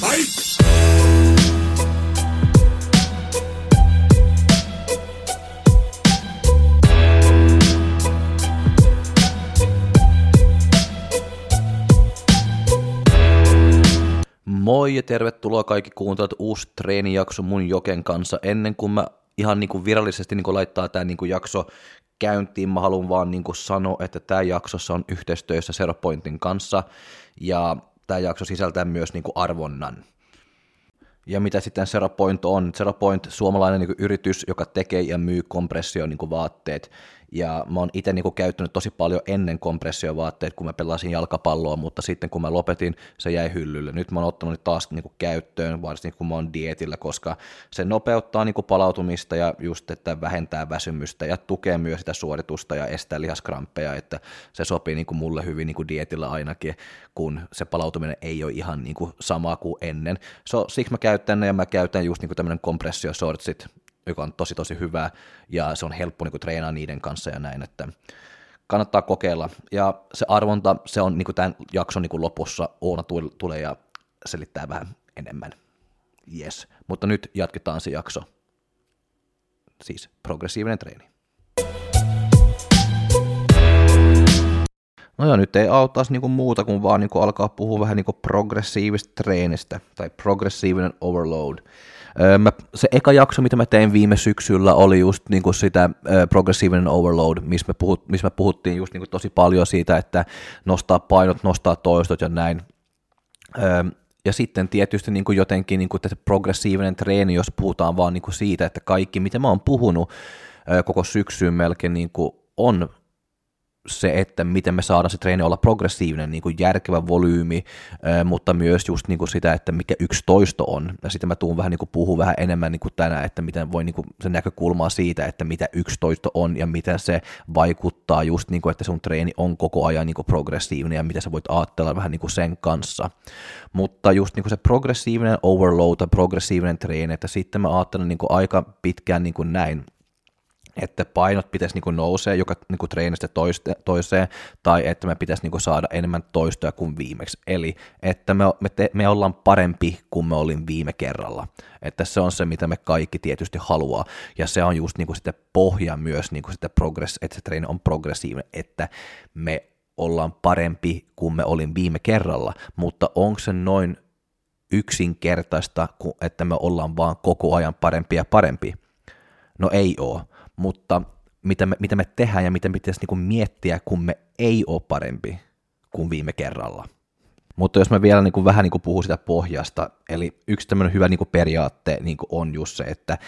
Moi ja tervetuloa kaikki kuuntelijat uusi treenijakso mun Joken kanssa. Ennen kuin mä ihan niin kuin virallisesti niin kuin laittaa tämä niin kuin jakso käyntiin, mä haluan vaan niin kuin sanoa, että tämä jaksossa on yhteistyössä Seropointin kanssa ja tämä jakso sisältää myös niin kuin arvonnan. Ja mitä sitten Seropoint on? Seropoint, suomalainen niin yritys, joka tekee ja myy kompressio niin vaatteet ja mä oon itse niinku käyttänyt tosi paljon ennen kompressiovaatteet, kun mä pelasin jalkapalloa, mutta sitten kun mä lopetin, se jäi hyllylle. Nyt mä oon ottanut ne taas niinku käyttöön, varsinkin kun mä oon dietillä, koska se nopeuttaa niinku palautumista ja just, että vähentää väsymystä ja tukee myös sitä suoritusta ja estää lihaskramppeja, että se sopii niinku mulle hyvin niinku dietillä ainakin, kun se palautuminen ei ole ihan niinku sama kuin ennen. So, siksi mä käytän ne ja mä käytän just niinku tämmöinen kompressiosortsit, joka on tosi tosi hyvä ja se on helppo niin kuin, treenaa niiden kanssa ja näin, että kannattaa kokeilla. Ja se arvonta, se on niin kuin tämän jakson niin kuin lopussa, Oona tulee ja selittää vähän enemmän. Yes. Mutta nyt jatketaan se jakso. Siis progressiivinen treeni. No ja nyt ei auttaisi niinku muuta kuin vaan niinku alkaa puhua vähän niinku progressiivista treenistä tai progressiivinen overload. Mä, se eka jakso, mitä mä tein viime syksyllä, oli just niin kuin sitä progressiivinen overload, missä me, puhut, missä me puhuttiin just niin kuin tosi paljon siitä, että nostaa painot, nostaa toistot ja näin. ja sitten tietysti niin kuin jotenkin niin kuin progressiivinen treeni, jos puhutaan vaan niin kuin siitä, että kaikki, mitä mä oon puhunut koko syksyyn melkein, niin kuin on se, että miten me saadaan se treeni olla progressiivinen, niin kuin järkevä volyymi, mutta myös just niin kuin sitä, että mikä yksi toisto on. Ja sitten mä tuun vähän niin kuin puhua vähän enemmän niin kuin tänään, että miten voi niin kuin se näkökulmaa siitä, että mitä yksi toisto on ja miten se vaikuttaa just niin kuin, että sun treeni on koko ajan niin kuin progressiivinen ja miten sä voit ajatella vähän niin kuin sen kanssa. Mutta just niin kuin se progressiivinen overload tai progressiivinen treeni, että sitten mä ajattelen niin kuin aika pitkään niin kuin näin, että painot pitäisi niin nousee joka niin treenistä toiseen, tai että me pitäisi niin saada enemmän toistoja kuin viimeksi. Eli että me, me, te, me ollaan parempi kuin me olin viime kerralla. Että se on se, mitä me kaikki tietysti haluaa. Ja se on just niin sitten pohja myös, niin sitä progress, että se treeni on progressiivinen, että me ollaan parempi kuin me olin viime kerralla, mutta onko se noin yksinkertaista, että me ollaan vaan koko ajan parempi ja parempi? No ei ole mutta mitä me, mitä me tehdään ja miten pitäisi niin miettiä, kun me ei ole parempi kuin viime kerralla. Mutta jos mä vielä niin kuin vähän niin kuin puhun sitä pohjasta, eli yksi tämmöinen hyvä niin kuin periaatte niin kuin on just se, että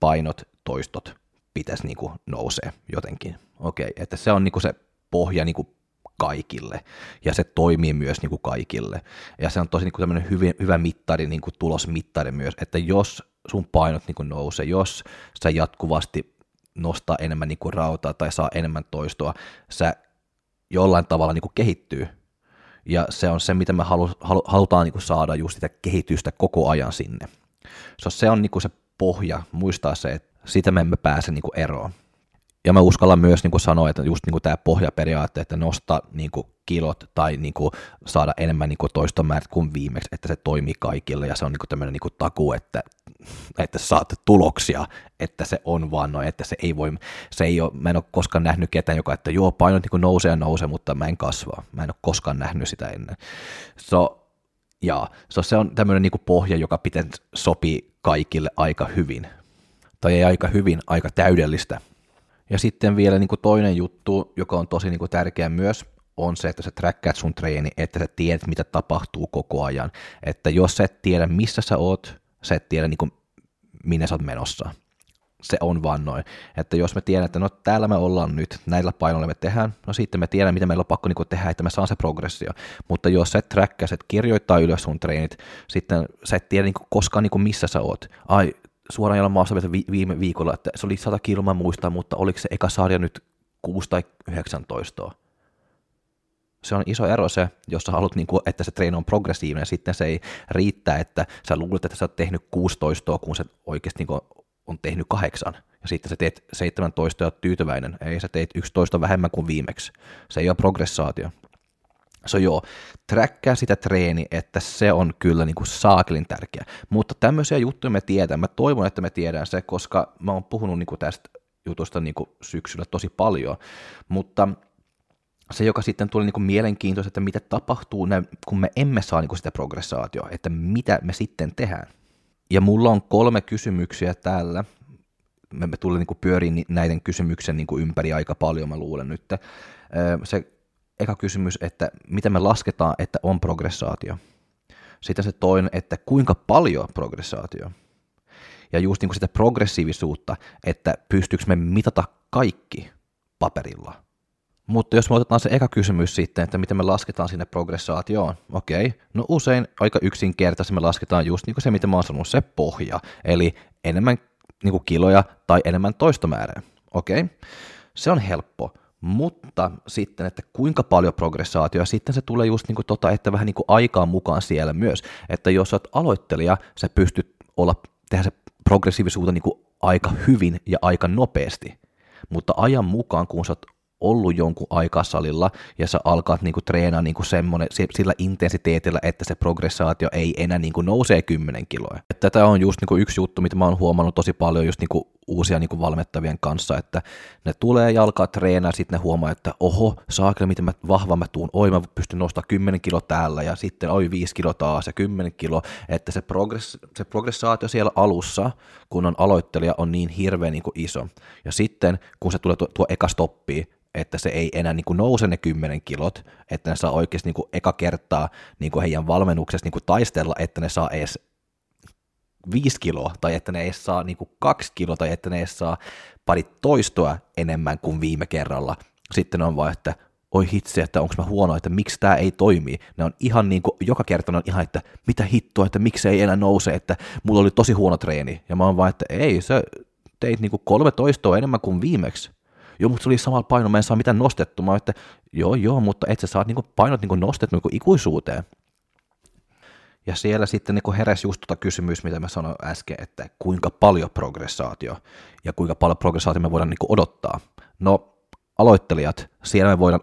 painot, toistot pitäisi niin kuin nousee jotenkin. Okei, okay, että se on niin kuin se pohja niin kuin kaikille, ja se toimii myös niin kuin kaikille. Ja se on tosi niin kuin tämmöinen hyvä, hyvä mittari, niin kuin tulosmittari myös, että jos sun painot niin kuin nousee, jos sä jatkuvasti nostaa enemmän niin kuin rautaa tai saa enemmän toistoa, sä jollain tavalla niin kuin kehittyy. Ja se on se, mitä me halu, halu, halutaan niin kuin saada just sitä kehitystä koko ajan sinne. So, se on niin kuin se pohja, muistaa se, että sitä me emme pääse niin kuin eroon ja mä uskallan myös niin kuin sanoa, että just niin kuin tämä pohjaperiaate, että nostaa niin kuin kilot tai niin kuin saada enemmän niin kuin toistomäärät kuin viimeksi, että se toimii kaikille ja se on niin kuin tämmöinen niin kuin taku, että, että saat tuloksia, että se on vaan noin, että se ei voi, se ei ole, mä en ole koskaan nähnyt ketään, joka, että joo, painot niin nousee ja nousee, mutta mä en kasvaa. Mä en ole koskaan nähnyt sitä ennen. So, ja, so se on tämmöinen niin pohja, joka pitää sopii kaikille aika hyvin. Tai ei aika hyvin, aika täydellistä, ja sitten vielä niin kuin toinen juttu, joka on tosi niin kuin tärkeä myös, on se, että sä träkkäät sun treeni, että sä tiedät, mitä tapahtuu koko ajan. Että jos sä et tiedä, missä sä oot, sä et tiedä, niin kuin, minne sä oot menossa. Se on vaan noin. Että jos me tiedän, että no täällä me ollaan nyt, näillä painoilla me tehdään, no sitten me tiedän, mitä meillä on pakko niin tehdä, että me saan se progressio. Mutta jos sä et träkkää, sä et kirjoittaa ylös sun treenit, sitten sä et tiedä niin kuin, koskaan niin kuin, missä sä oot. Ai, suoraan jalan maassa viime viikolla, että se oli 100 kiloa muistaa, mutta oliko se eka sarja nyt 6 tai 19? Se on iso ero se, jos sä haluat, niin kuin, että se treeni on progressiivinen, sitten se ei riittää, että sä luulet, että sä oot tehnyt 16, kun se oikeasti niin kuin, on tehnyt kahdeksan, ja sitten sä teet 17 ja tyytyväinen, ei sä teet 11 vähemmän kuin viimeksi. Se ei ole progressaatio. So joo, träkkää sitä treeni, että se on kyllä niin kuin saakelin tärkeä. Mutta tämmöisiä juttuja me tiedän. Mä toivon, että me tiedän se, koska mä oon puhunut niin kuin tästä jutusta niin kuin syksyllä tosi paljon. Mutta se, joka sitten tuli niin mielenkiintoista, että mitä tapahtuu, kun me emme saa niin sitä progressaatioa, että mitä me sitten tehdään. Ja mulla on kolme kysymyksiä täällä. Me, me tulee niin pyöriin näiden kysymyksen niin ympäri aika paljon, mä luulen nyt. Se eka kysymys, että miten me lasketaan, että on progressaatio. Sitten se toinen, että kuinka paljon progressaatio. Ja just niin kuin sitä progressiivisuutta, että pystyykö me mitata kaikki paperilla. Mutta jos me otetaan se eka kysymys sitten, että miten me lasketaan sinne progressaatioon, okei, okay. no usein aika yksinkertaisesti me lasketaan just niin kuin se, mitä mä oon sanonut, se pohja, eli enemmän niin kuin kiloja tai enemmän toistomäärää, okei, okay. se on helppo, mutta sitten, että kuinka paljon progressaatioa, sitten se tulee just niin kuin tota, että vähän niin kuin aikaan mukaan siellä myös, että jos olet aloittelija, sä pystyt olla, tehdä se progressiivisuutta niin kuin aika hyvin ja aika nopeasti, mutta ajan mukaan, kun sä oot ollut jonkun aikaa salilla ja sä alkaat niinku treenaa niinku semmonen, sillä intensiteetillä, että se progressaatio ei enää niinku nousee 10 kiloa. Tätä on just niinku yksi juttu, mitä mä oon huomannut tosi paljon just niinku uusia niinku valmettavien kanssa, että ne tulee ja alkaa treenaa, sitten ne huomaa, että oho, saakeli miten mä vahva mä tuun, oi mä pystyn nostaa 10 kilo täällä ja sitten oi 5 kilo taas ja 10 kilo, että se, progress, se progressaatio siellä alussa, kun on aloittelija, on niin hirveän niin iso. Ja sitten kun se tulee tuo, tuo eka stoppi, että se ei enää niin kuin nouse ne 10 kilot, että ne saa oikeasti niin kuin eka kertaa niin kuin heidän valmennuksessa niin kuin taistella, että ne saa edes 5 kiloa, tai että ne ei saa niin kuin 2 kiloa, tai että ne ei saa pari toistoa enemmän kuin viime kerralla. Sitten on vaan, että oi hitsi, että onko mä huono, että miksi tämä ei toimi. Ne on ihan niin kuin, joka kerta on ihan, että mitä hittoa, että miksi ei enää nouse, että mulla oli tosi huono treeni. Ja mä oon vaan, että ei, sä teit niin kuin kolme toistoa enemmän kuin viimeksi joo, mutta se oli samalla paino, mä en saa mitään nostettu. Mä että joo, joo, mutta et sä saa niinku painot niinku nostettu niinku ikuisuuteen. Ja siellä sitten niin heräsi just tuota kysymys, mitä mä sanoin äsken, että kuinka paljon progressaatio ja kuinka paljon progressaatio me voidaan niin odottaa. No, aloittelijat, siellä me voidaan,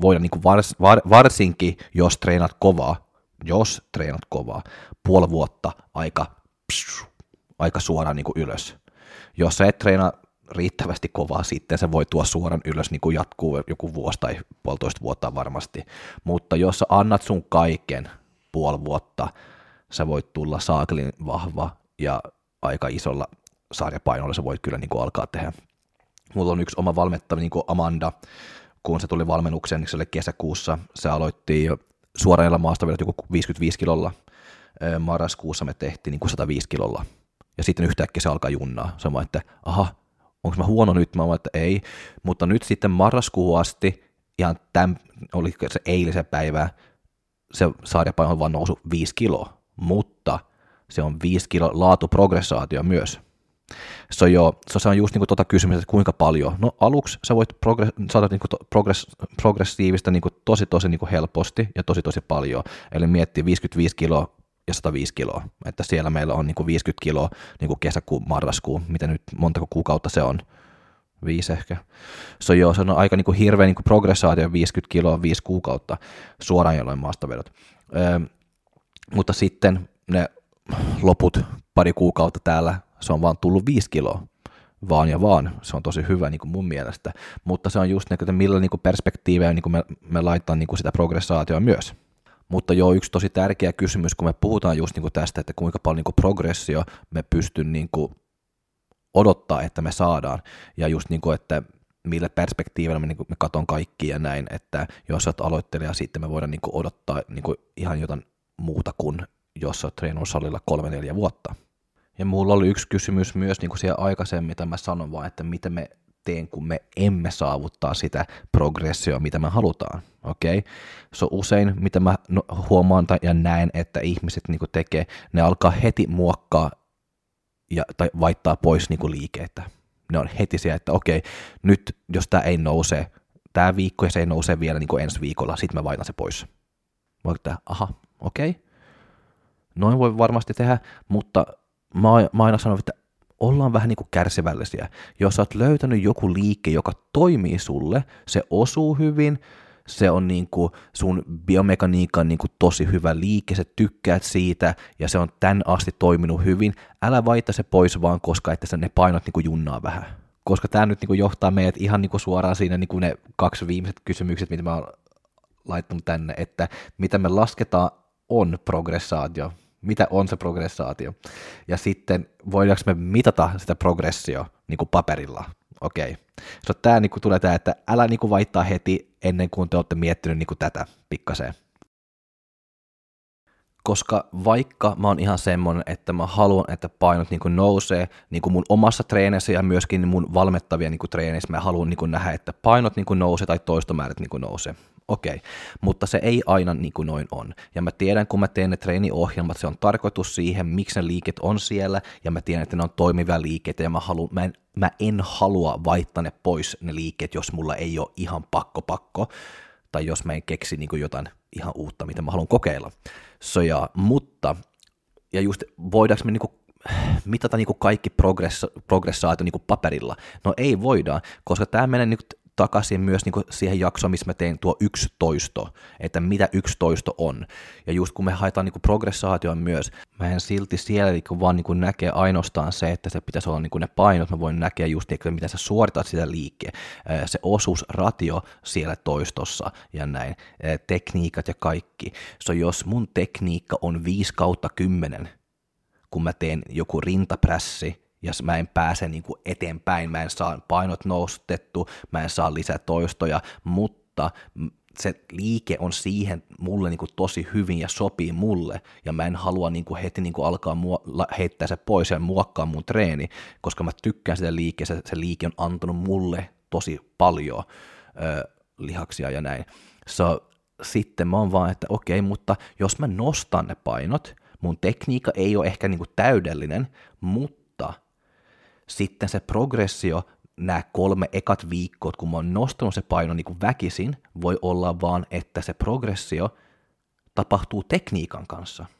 voidaan niin vars, var, varsinkin, jos treenat kovaa, jos treenat kovaa, puoli vuotta aika, psh, aika suoraan niin ylös. Jos sä et treena riittävästi kovaa, sitten se voi tuoda suoran ylös, niin kuin jatkuu joku vuosi tai puolitoista vuotta varmasti. Mutta jos sä annat sun kaiken puoli vuotta, sä voit tulla saakelin vahva ja aika isolla sarjapainolla sä voit kyllä niin kuin alkaa tehdä. Mulla on yksi oma valmettava, niin kuin Amanda, kun se tuli valmennukseen, niin se oli kesäkuussa, se aloitti suoraan maasta vielä joku 55 kilolla, marraskuussa me tehtiin niin kuin 105 kilolla, ja sitten yhtäkkiä se alkaa junnaa. On että aha, onko mä huono nyt, mä että ei, mutta nyt sitten marraskuun asti, ihan tämän, oli se eilisen päivä, se sarjapaino on vaan nousu 5 kiloa, mutta se on 5 kilo laatuprogressaatio myös. Se on, jo, se on just niin kuin tuota kysymys, että kuinka paljon. No aluksi sä voit progress, saada niin kuin progress, progressiivista niin kuin tosi tosi niin kuin helposti ja tosi tosi paljon. Eli miettii 55 kiloa ja 105 kiloa. Että siellä meillä on niin kuin 50 kiloa niin kuin kesäkuun, marraskuun, mitä nyt montako kuukautta se on, viisi ehkä. Se on, joo, se on aika niin kuin hirveä niin kuin progressaatio, 50 kiloa, viisi kuukautta suoraan jolloin maastavedot. Öö, mutta sitten ne loput pari kuukautta täällä, se on vaan tullut viisi kiloa vaan ja vaan. Se on tosi hyvä niin kuin mun mielestä, mutta se on just ne, että millä niin kuin perspektiivejä niin kuin me, me laittaa niin kuin sitä progressaatioa myös. Mutta joo, yksi tosi tärkeä kysymys, kun me puhutaan just niin kuin tästä, että kuinka paljon niin kuin progressio me pystyn niin kuin odottaa, että me saadaan, ja just niin kuin, että millä perspektiivillä me, niin me katon kaikki ja näin, että jos olet aloittelija, sitten me voidaan niin kuin odottaa niin kuin ihan jotain muuta kuin jos olet treenannut salilla kolme neljä vuotta. Ja mulla oli yksi kysymys myös niin kuin siellä aikaisemmin, mitä mä sanon vaan, että miten me teen, kun me emme saavuttaa sitä progressioa, mitä me halutaan. Okei? Okay? Se on usein, mitä mä no, huomaan ja näen, että ihmiset niin tekee, ne alkaa heti muokkaa ja, tai vaihtaa pois niin liikeitä. Ne on heti siellä, että okei, nyt jos tämä ei nouse, tämä viikko ja se ei nouse vielä niin ensi viikolla, sitten mä vaihdan se pois. Mä että aha, okei, noin voi varmasti tehdä, mutta mä, mä aina sanon, että ollaan vähän niin kuin kärsivällisiä. Jos sä oot löytänyt joku liike, joka toimii sulle, se osuu hyvin, se on niin kuin sun biomekaniikan niin kuin tosi hyvä liike, sä tykkäät siitä ja se on tän asti toiminut hyvin, älä vaita se pois vaan, koska että ne painot niin kuin junnaa vähän. Koska tämä nyt niin kuin johtaa meidät ihan niin kuin suoraan siinä niin kuin ne kaksi viimeiset kysymykset, mitä mä oon laittanut tänne, että mitä me lasketaan on progressaatio, mitä on se progressaatio, ja sitten voidaanko me mitata sitä progressio niin kuin paperilla, okei. So, tämä niin kuin tulee tämä, että älä niin kuin vaittaa heti ennen kuin te olette miettinyt niin kuin tätä pikkaseen. Koska vaikka mä oon ihan semmonen, että mä haluan, että painot niin kuin nousee niin kuin mun omassa treenissä ja myöskin mun valmettavia niin kuin treenissä, mä haluan niin kuin nähdä, että painot niin kuin nousee tai toistomäärät niin kuin nousee okei, okay. mutta se ei aina niin kuin noin on. Ja mä tiedän, kun mä teen ne treeniohjelmat, se on tarkoitus siihen, miksi ne liiket on siellä, ja mä tiedän, että ne on toimivia liikkeitä, ja mä, halu, mä, en, mä en halua vaihtaa ne pois ne liikkeet, jos mulla ei ole ihan pakko pakko, tai jos mä en keksi niin kuin jotain ihan uutta, mitä mä haluan kokeilla. So, ja, mutta, ja just voidaanko me niin kuin mitata niin kuin kaikki progress, progressaatio niin kuin paperilla? No ei voida, koska tämä menee niin kuin takaisin myös niin siihen jaksoon, missä mä tein tuo yksi toisto, että mitä yksi toisto on. Ja just kun me haetaan niin progressaation myös, mä en silti siellä niin vaan niin näkee ainoastaan se, että se pitäisi olla niin ne painot, mä voin näkeä just, että mitä sä suoritat sitä liikkeen, se osuusratio siellä toistossa ja näin, tekniikat ja kaikki. So jos mun tekniikka on 5 kautta 10, kun mä teen joku rintaprässi, ja mä en pääse niin kuin eteenpäin, mä en saa painot nostettu, mä en saa lisää toistoja, mutta se liike on siihen mulle niin kuin tosi hyvin ja sopii mulle, ja mä en halua niin kuin heti niin kuin alkaa mua, heittää se pois ja muokkaa mun treeni, koska mä tykkään sitä liikkeestä, se liike on antanut mulle tosi paljon ö, lihaksia ja näin. So, sitten mä oon vaan, että okei, mutta jos mä nostan ne painot, mun tekniikka ei ole ehkä niin kuin täydellinen, mutta sitten se progressio, nämä kolme ekat viikkoa, kun mä oon nostanut se paino niin kuin väkisin, voi olla vaan, että se progressio tapahtuu tekniikan kanssa –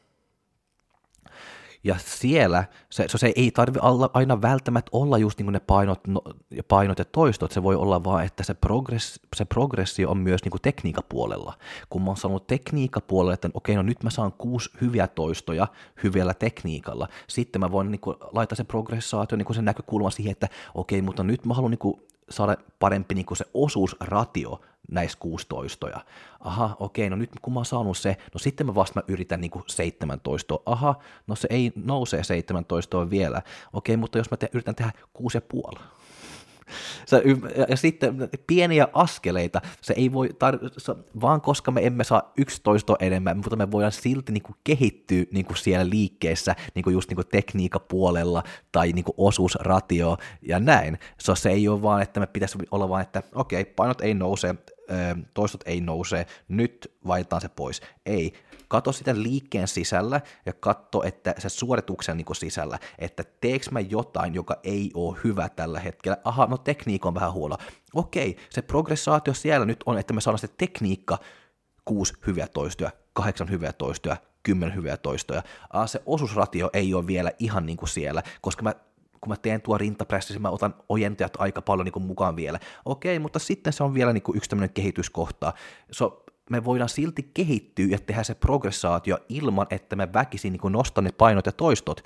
ja siellä se, se ei tarvi aina välttämättä olla just niin kuin ne painot, no, painot ja toistot, se voi olla vaan, että se, progress, se progressio on myös niin kuin tekniikapuolella. Kun mä oon sanonut tekniikapuolella, että okei, no nyt mä saan kuusi hyviä toistoja hyvällä tekniikalla, sitten mä voin niin kuin, laittaa se progressaatio niin kuin sen näkökulma siihen, että okei, mutta nyt mä haluan niin kuin, saada parempi niin kuin se osuusratio näissä 16. Aha, okei, no nyt kun mä oon saanut se, no sitten mä vasta mä yritän niin kuin 17. Aha, no se ei nousee 17 vielä. Okei, mutta jos mä te, yritän tehdä 6,5 se, ja, sitten pieniä askeleita, se ei voi, tar- se, vaan koska me emme saa 11 enemmän, mutta me voidaan silti niin kuin kehittyä niin kuin siellä liikkeessä, niin kuin just niin kuin tekniikapuolella tai niin kuin osuusratio ja näin. So, se ei ole vaan, että me pitäisi olla vaan, että okei, okay, painot ei nouse, toistot ei nouse, nyt vaihdetaan se pois. Ei, kato sitä liikkeen sisällä ja katso, että se suorituksen niin sisällä, että teekö mä jotain, joka ei ole hyvä tällä hetkellä. Aha, no tekniikka on vähän huono. Okei, se progressaatio siellä nyt on, että me saadaan se tekniikka kuusi hyviä toistoja, kahdeksan hyviä toistoja, kymmenen hyviä toistoja. Ah, se osuusratio ei ole vielä ihan niin kuin siellä, koska mä kun mä teen tuo rintapressissä, mä otan ojentajat aika paljon niin mukaan vielä. Okei, mutta sitten se on vielä niin yksi tämmöinen kehityskohta. So, me voidaan silti kehittyä ja tehdä se progressaatio ilman, että me väkisin niin nostan ne painot ja toistot.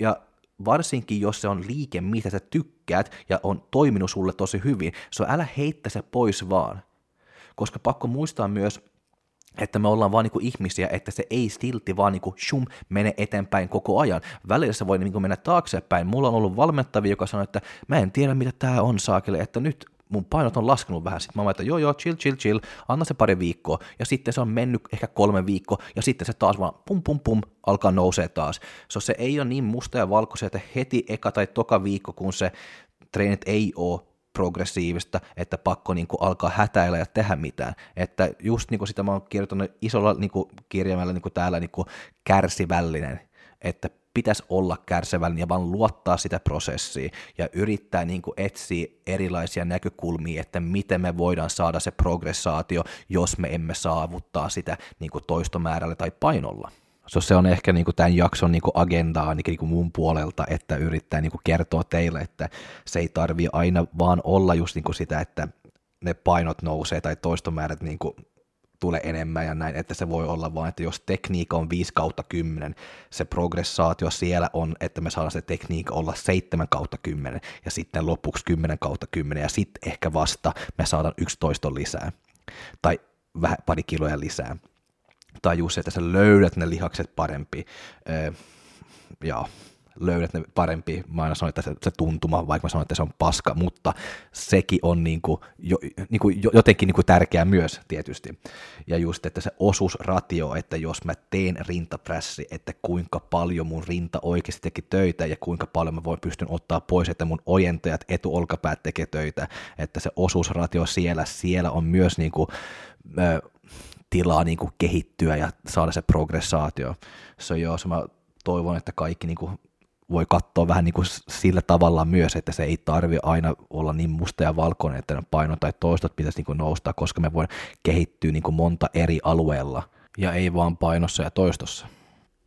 Ja varsinkin jos se on liike, mitä sä tykkäät ja on toiminut sulle tosi hyvin, so älä heittä se pois vaan. Koska pakko muistaa myös, että me ollaan vaan niinku ihmisiä, että se ei silti vaan niinku shum mene eteenpäin koko ajan. Välillä se voi niinku mennä taaksepäin. Mulla on ollut valmentavia, joka sanoi, että mä en tiedä mitä tämä on saakelle, että nyt mun painot on laskenut vähän. Sitten mä että joo joo, chill, chill, chill, anna se pari viikkoa. Ja sitten se on mennyt ehkä kolme viikkoa, ja sitten se taas vaan pum pum pum alkaa nousee taas. So, se ei ole niin musta ja valkoisia, että heti eka tai toka viikko, kun se treenit ei ole progressiivista, että pakko niin kuin alkaa hätäillä ja tehdä mitään. Että just niin kuin sitä mä oon kirjoittanut isolla niin kuin kirjaimella niin kuin täällä niin kuin kärsivällinen, että pitäisi olla kärsivällinen ja vaan luottaa sitä prosessiin ja yrittää niin kuin etsiä erilaisia näkökulmia, että miten me voidaan saada se progressaatio, jos me emme saavuttaa sitä niin kuin toistomäärällä tai painolla. So se on ehkä niin kuin tämän jakson niin kuin agendaa ainakin niin kuin mun puolelta, että yrittää niin kuin kertoa teille, että se ei tarvi aina vaan olla just niin kuin sitä, että ne painot nousee tai toistomäärät niin kuin tulee enemmän ja näin, että se voi olla vaan, että jos tekniikka on 5 kautta 10, se progressaatio siellä on, että me saadaan se tekniikka olla 7 kautta 10 ja sitten lopuksi 10 kautta 10 ja sitten ehkä vasta me saadaan 11 lisää tai vähän pari kiloja lisää. Tai just se, että sä löydät ne lihakset parempi. Öö, joo, löydät ne parempi. Mä aina sanon, että se, se tuntuma, vaikka mä sanon, että se on paska, mutta sekin on niin kuin, jo, niin kuin, jotenkin niin kuin tärkeää myös tietysti. Ja just, että se osuusratio, että jos mä teen rintaprässi, että kuinka paljon mun rinta oikeasti teki töitä ja kuinka paljon mä voin pystyn ottaa pois, että mun ojentajat etuolkapäät tekee töitä, että se osuusratio siellä, siellä on myös niin kuin, tilaa niin kuin kehittyä ja saada se progressaatio. Se on joo, se mä toivon, että kaikki niin kuin voi katsoa vähän niin kuin sillä tavalla myös, että se ei tarvi aina olla niin musta ja valkoinen, että paino tai toistot pitäisi niin kuin nousta, koska me voin kehittyä niin kuin monta eri alueella ja ei vaan painossa ja toistossa.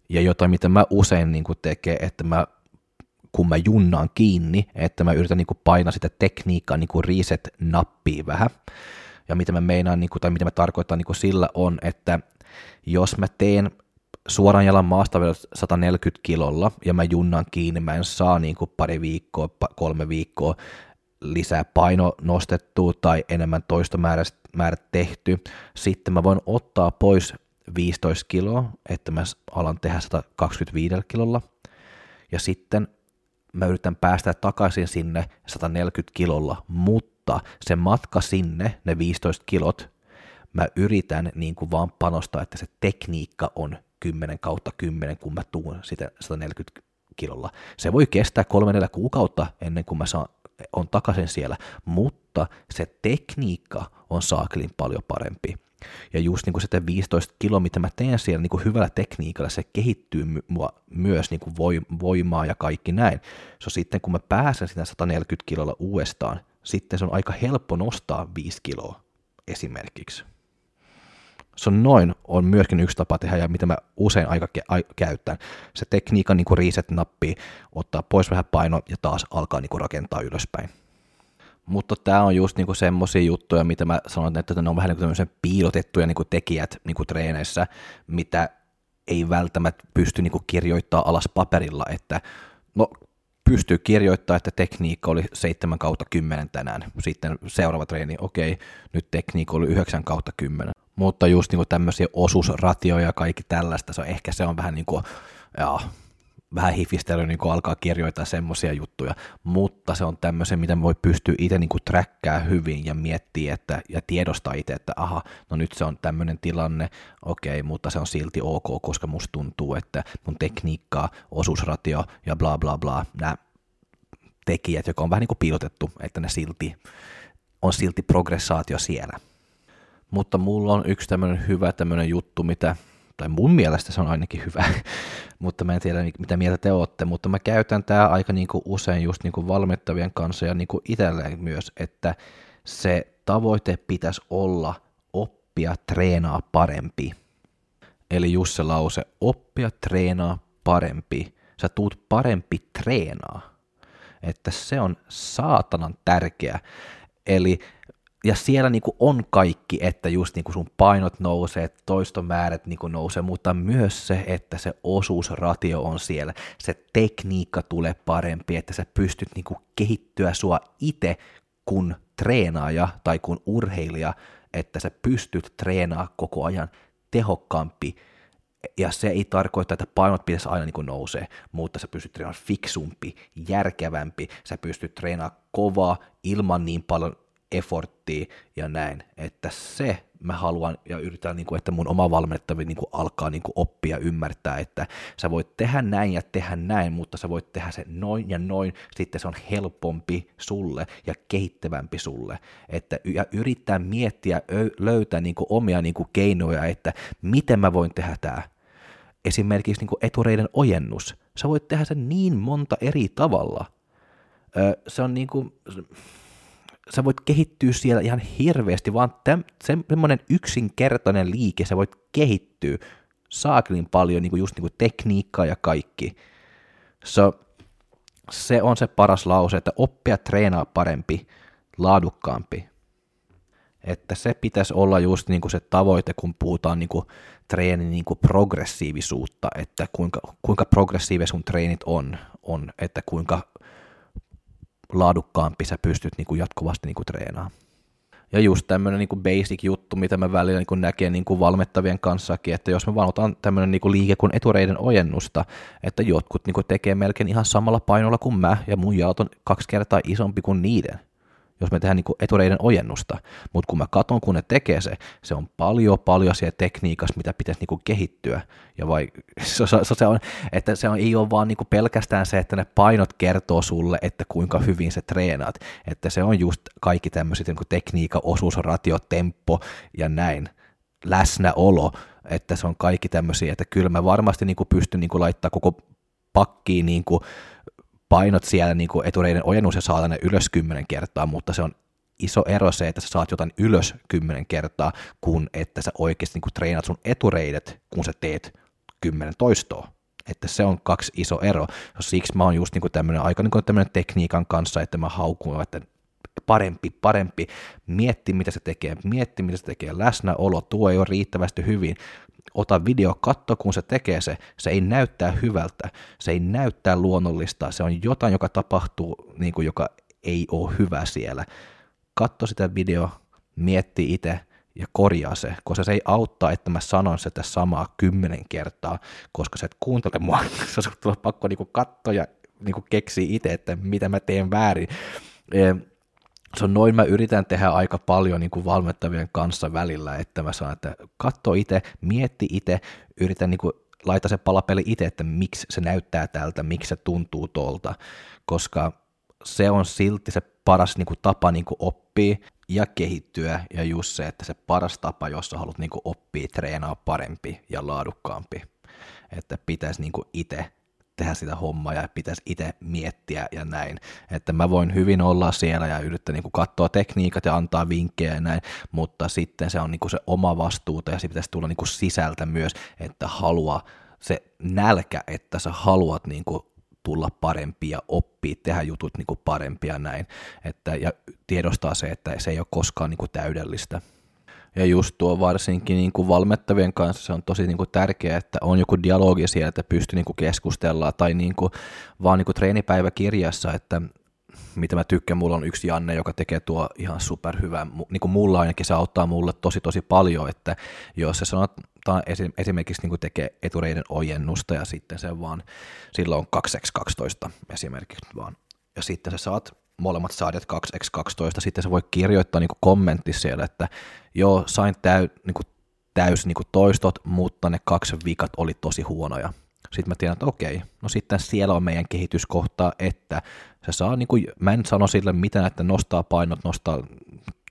Ja jotain, mitä mä usein niin kuin tekee, että mä kun mä junnaan kiinni, että mä yritän niin kuin painaa sitä tekniikkaa niin kuin reset-nappia vähän. Ja mitä mä meinaan, niin kuin, tai mitä mä tarkoitan niin kuin sillä on, että jos mä teen suoran jalan maasta 140 kilolla ja mä junnan kiinni, mä en saa niin kuin pari viikkoa, kolme viikkoa lisää paino nostettua tai enemmän toistomäärät tehty. Sitten mä voin ottaa pois 15 kiloa, että mä alan tehdä 125 kilolla. Ja sitten mä yritän päästä takaisin sinne 140 kilolla, mutta se matka sinne, ne 15 kilot, mä yritän niin kuin vaan panostaa, että se tekniikka on 10 kautta 10, kun mä tuun sitä 140 kilolla. Se voi kestää kolme neljä kuukautta ennen kuin mä saan, on takaisin siellä, mutta se tekniikka on saakelin paljon parempi. Ja just niin kuin sitä 15 kiloa, mitä mä teen siellä niin kuin hyvällä tekniikalla, se kehittyy mua myös niin kuin voimaa ja kaikki näin. So sitten kun mä pääsen sitä 140 kilolla uudestaan, sitten se on aika helppo nostaa 5 kiloa esimerkiksi. Se on noin on myöskin yksi tapa tehdä ja mitä mä usein aika käytän. Se tekniikan niin reset-nappi, ottaa pois vähän paino ja taas alkaa niin rakentaa ylöspäin. Mutta tämä on just niinku semmoisia juttuja, mitä mä sanon, että ne on vähän niinku piilotettuja niinku tekijät niinku treeneissä, mitä ei välttämättä pysty niinku kirjoittaa alas paperilla, että no pystyy kirjoittamaan, että tekniikka oli 7 kautta 10 tänään. Sitten seuraava treeni, okei, nyt tekniikka oli 9 kautta 10 mutta just niin tämmöisiä osuusratioja ja kaikki tällaista, se on, ehkä se on vähän niin kuin, jaa, vähän hifistely niin alkaa kirjoittaa semmoisia juttuja, mutta se on tämmöisiä, mitä voi pystyä itse niin kuin trackkää hyvin ja miettiä että, ja tiedostaa itse, että aha, no nyt se on tämmöinen tilanne, okei, mutta se on silti ok, koska musta tuntuu, että mun tekniikkaa, osuusratio ja bla bla bla, nämä tekijät, joka on vähän niin kuin piilotettu, että ne silti on silti progressaatio siellä. Mutta mulla on yksi tämmöinen hyvä tämmöinen juttu, mitä, tai mun mielestä se on ainakin hyvä, mutta mä en tiedä mitä mieltä te olette, mutta mä käytän tää aika niinku usein just niinku valmettavien kanssa ja niinku itselleen myös, että se tavoite pitäisi olla oppia treenaa parempi. Eli just se lause, oppia treenaa parempi. Sä tuut parempi treenaa. Että se on saatanan tärkeä. Eli ja siellä niin kuin on kaikki, että just niin kuin sun painot nousee, toistomäärät niin kuin nousee, mutta myös se, että se osuusratio on siellä, se tekniikka tulee parempi, että sä pystyt niin kuin kehittyä sua itse kun treenaaja tai kun urheilija, että sä pystyt treenaamaan koko ajan tehokkaampi, ja se ei tarkoita, että painot pitäisi aina niin nousee, mutta sä pystyt treenaamaan fiksumpi, järkevämpi, sä pystyt treenaamaan kovaa ilman niin paljon efforttia ja näin, että se mä haluan ja yritän, niin kuin, että mun oma valmennettavi niin kuin alkaa niin kuin oppia ymmärtää, että sä voit tehdä näin ja tehdä näin, mutta sä voit tehdä se noin ja noin, sitten se on helpompi sulle ja kehittävämpi sulle, että ja yrittää miettiä, löytää niin kuin omia niin kuin keinoja, että miten mä voin tehdä tämä, esimerkiksi niin kuin etureiden ojennus, sä voit tehdä sen niin monta eri tavalla, se on niin kuin, sä voit kehittyä siellä ihan hirveästi, vaan täm, semmoinen yksinkertainen liike, sä voit kehittyä saakelin paljon niin kuin just niin kuin tekniikkaa ja kaikki. So, se on se paras lause, että oppia treenaa parempi, laadukkaampi. Että se pitäisi olla just niin kuin se tavoite, kun puhutaan niin kuin treenin niin kuin progressiivisuutta, että kuinka, kuinka progressiivisia sun treenit on, on, että kuinka laadukkaampi sä pystyt niin kuin jatkuvasti niin kuin treenaamaan. Ja just tämmöinen niin basic juttu, mitä mä välillä niin näkee niin kuin valmettavien kanssakin, että jos me vaan otan tämmöinen niin liike kuin etureiden ojennusta, että jotkut niin kuin tekee melkein ihan samalla painolla kuin mä, ja mun jaot on kaksi kertaa isompi kuin niiden jos me tehdään niin etureiden ojennusta. Mutta kun mä katson, kun ne tekee se, se on paljon, paljon siellä tekniikassa, mitä pitäisi niin kehittyä. Ja vai, se, se, se on, että se on, ei ole vaan niin pelkästään se, että ne painot kertoo sulle, että kuinka hyvin se treenaat. Että se on just kaikki tämmöiset niin tekniikka, osuus, ratio, tempo ja näin. Läsnäolo, että se on kaikki tämmöisiä, että kyllä mä varmasti niin pystyn niin laittaa koko pakkiin niin kuin painot siellä niin kuin etureiden ojennus ja saat ne ylös kymmenen kertaa, mutta se on iso ero se, että sä saat jotain ylös kymmenen kertaa, kun että sä oikeasti niin kuin treenat sun etureidet, kun sä teet kymmenen toistoa. Että se on kaksi iso ero. Siksi mä oon just niin kuin tämmöinen aika niin kuin tämmöinen tekniikan kanssa, että mä haukun, että parempi, parempi, mietti mitä se tekee, mietti mitä se tekee, läsnäolo, tuo ei ole riittävästi hyvin, ota video, katso kun se tekee se, se ei näyttää hyvältä, se ei näyttää luonnollista, se on jotain, joka tapahtuu, niin kuin, joka ei ole hyvä siellä. Katso sitä video, mietti itse ja korjaa se, koska se ei auttaa, että mä sanon sitä samaa kymmenen kertaa, koska sä et kuuntele mua, se on pakko niin kuin katsoa ja niin kuin keksiä itse, että mitä mä teen väärin se on noin, mä yritän tehdä aika paljon niin kuin valmettavien kanssa välillä, että mä saan, että katso itse, mietti itse, yritän niin kuin laita se palapeli itse, että miksi se näyttää tältä, miksi se tuntuu tuolta, koska se on silti se paras niin kuin, tapa niin kuin, oppia ja kehittyä, ja just se, että se paras tapa, jos sä haluat niin kuin, oppia, treenaa parempi ja laadukkaampi, että pitäisi niin itse tehdä sitä hommaa ja pitäisi itse miettiä ja näin. Että mä voin hyvin olla siellä ja yrittää niin katsoa tekniikat ja antaa vinkkejä ja näin, mutta sitten se on niin se oma vastuuta ja se pitäisi tulla niin sisältä myös, että halua se nälkä, että sä haluat niin tulla parempi ja oppia, tehdä jutut niin parempia näin, että, ja tiedostaa se, että se ei ole koskaan niin täydellistä. Ja just tuo varsinkin niin kuin valmettavien kanssa se on tosi niin kuin tärkeää, että on joku dialogi siellä, että pystyy niin keskustella tai niin kuin, vaan niin kuin treenipäiväkirjassa, että mitä mä tykkään, mulla on yksi Janne, joka tekee tuo ihan superhyvää, niin kuin mulla ainakin se auttaa mulle tosi tosi paljon, että jos se sanotaan esimerkiksi niin kuin tekee etureiden ojennusta ja sitten se vaan, silloin 2x12 esimerkiksi vaan, ja sitten sä saat molemmat saadet 2x12, sitten se voi kirjoittaa niin kommentti siellä, että joo, sain täy, niin kuin täys niin kuin toistot, mutta ne kaksi vikat oli tosi huonoja. Sitten mä tiedän, että okei, no sitten siellä on meidän kehityskohta, että se saa, niin kuin, mä en sano sille mitään, että nostaa painot, nostaa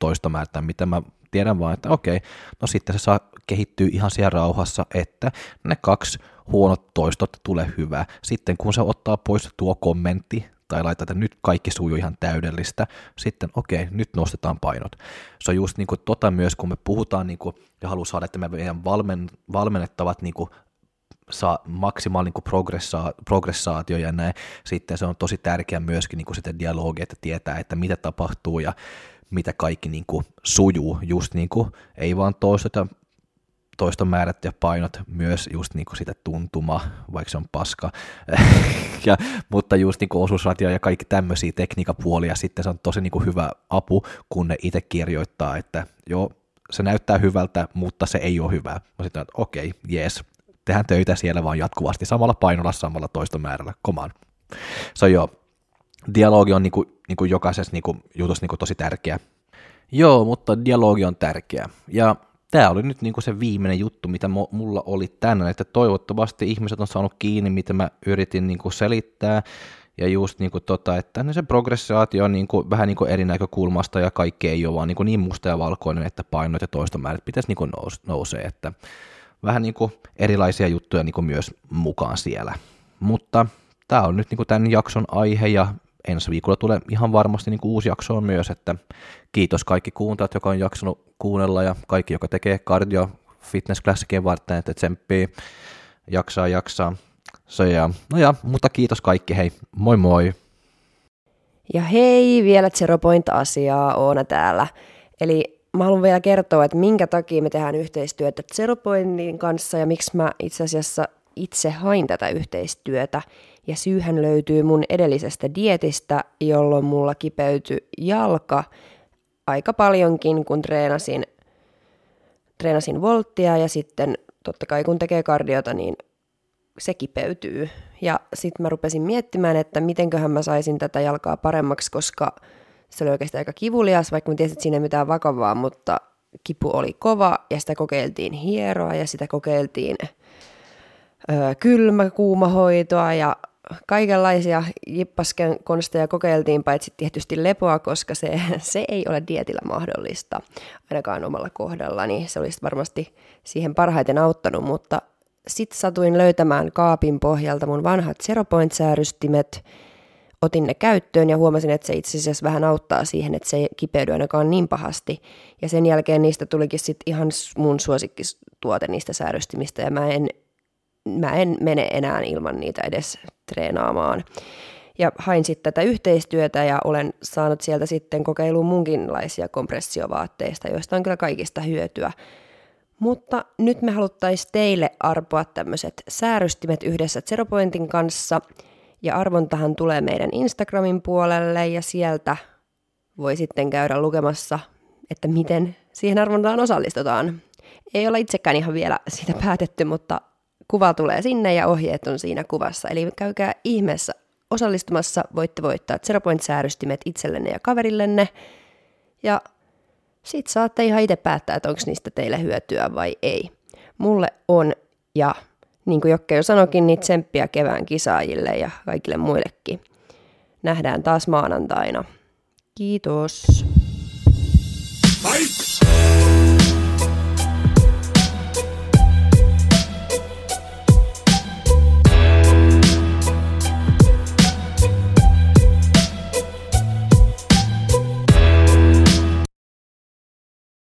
toista määrää, mitä mä tiedän vaan, että okei, no sitten se saa kehittyä ihan siellä rauhassa, että ne kaksi huonot toistot tulee hyvää. Sitten kun se ottaa pois tuo kommentti, tai laittaa, että nyt kaikki sujuu ihan täydellistä, sitten okei, okay, nyt nostetaan painot. Se on just niin kuin tota myös, kun me puhutaan niin kuin, ja haluaa saada, että meidän valmen, valmennettavat niin kuin, saa maksimaalinen niin progressa, progressaatio ja näin, sitten se on tosi tärkeää myöskin niin kuin sitä dialogia, että tietää, että mitä tapahtuu ja mitä kaikki niin kuin sujuu, just niin kuin, ei vaan toisteta toistomäärät ja painot myös just niin kuin sitä tuntuma, vaikka se on paska, ja, mutta just niin kuin osuusratio ja kaikki tämmöisiä tekniikapuolia, sitten se on tosi niin kuin hyvä apu, kun ne itse kirjoittaa, että joo, se näyttää hyvältä, mutta se ei ole hyvä. Mä sitten, että okei, okay, jees, tehdään töitä siellä vaan jatkuvasti samalla painolla, samalla toistomäärällä, komaan. Se on joo, dialogi on niin kuin, niin kuin jokaisessa niin kuin, jutussa niin kuin tosi tärkeä. Joo, mutta dialogi on tärkeä. Ja tämä oli nyt niinku se viimeinen juttu, mitä mulla oli tänään, että toivottavasti ihmiset on saanut kiinni, mitä mä yritin niinku selittää, ja just niinku tota, että se progressaatio on niinku, vähän niinku eri näkökulmasta, ja kaikki ei ole vaan niinku niin musta ja valkoinen, että painot ja toistomäärät pitäisi niinku nous, nousee, että vähän niinku erilaisia juttuja niinku myös mukaan siellä. Mutta tämä on nyt niinku tämän jakson aihe, ja ensi viikolla tulee ihan varmasti niin uusi jakso myös, että kiitos kaikki kuuntajat, joka on jaksanut kuunnella ja kaikki, joka tekee cardio fitness klassikien varten, että tsemppii, jaksaa, jaksaa. Se ja, no ja, mutta kiitos kaikki, hei, moi moi! Ja hei, vielä Zero Point-asiaa, Oona täällä. Eli mä haluan vielä kertoa, että minkä takia me tehdään yhteistyötä Zeropointin kanssa ja miksi mä itse asiassa itse hain tätä yhteistyötä. Ja syyhän löytyy mun edellisestä dietistä, jolloin mulla kipeytyi jalka aika paljonkin, kun treenasin, treenasin volttia ja sitten totta kai kun tekee kardiota, niin se kipeytyy. Ja sitten mä rupesin miettimään, että mitenköhän mä saisin tätä jalkaa paremmaksi, koska se oli oikeasti aika kivulias, vaikka mä tiesin, että siinä ei mitään vakavaa, mutta kipu oli kova ja sitä kokeiltiin hieroa ja sitä kokeiltiin öö, kylmä, kuumahoitoa ja kaikenlaisia jippasken konsteja kokeiltiin, paitsi tietysti lepoa, koska se, se ei ole dietillä mahdollista, ainakaan omalla kohdalla, niin se olisi varmasti siihen parhaiten auttanut, mutta sitten satuin löytämään kaapin pohjalta mun vanhat Zero Point-säärystimet, otin ne käyttöön ja huomasin, että se itse asiassa vähän auttaa siihen, että se ei kipeydy ainakaan niin pahasti. Ja sen jälkeen niistä tulikin sitten ihan mun suosikkituote niistä säärystimistä ja mä en, mä en mene enää ilman niitä edes treenaamaan. Ja hain sitten tätä yhteistyötä ja olen saanut sieltä sitten kokeiluun munkinlaisia kompressiovaatteista, joista on kyllä kaikista hyötyä. Mutta nyt me haluttaisiin teille arpoa tämmöiset säärystimet yhdessä Zeropointin kanssa. Ja arvontahan tulee meidän Instagramin puolelle ja sieltä voi sitten käydä lukemassa, että miten siihen arvontaan osallistutaan. Ei olla itsekään ihan vielä siitä päätetty, mutta kuva tulee sinne ja ohjeet on siinä kuvassa. Eli käykää ihmeessä osallistumassa, voitte voittaa Zero Point-säärystimet itsellenne ja kaverillenne. Ja sitten saatte ihan itse päättää, että onko niistä teille hyötyä vai ei. Mulle on, ja niin kuin Jokke jo sanokin, niin tsemppiä kevään kisaajille ja kaikille muillekin. Nähdään taas maanantaina. Kiitos.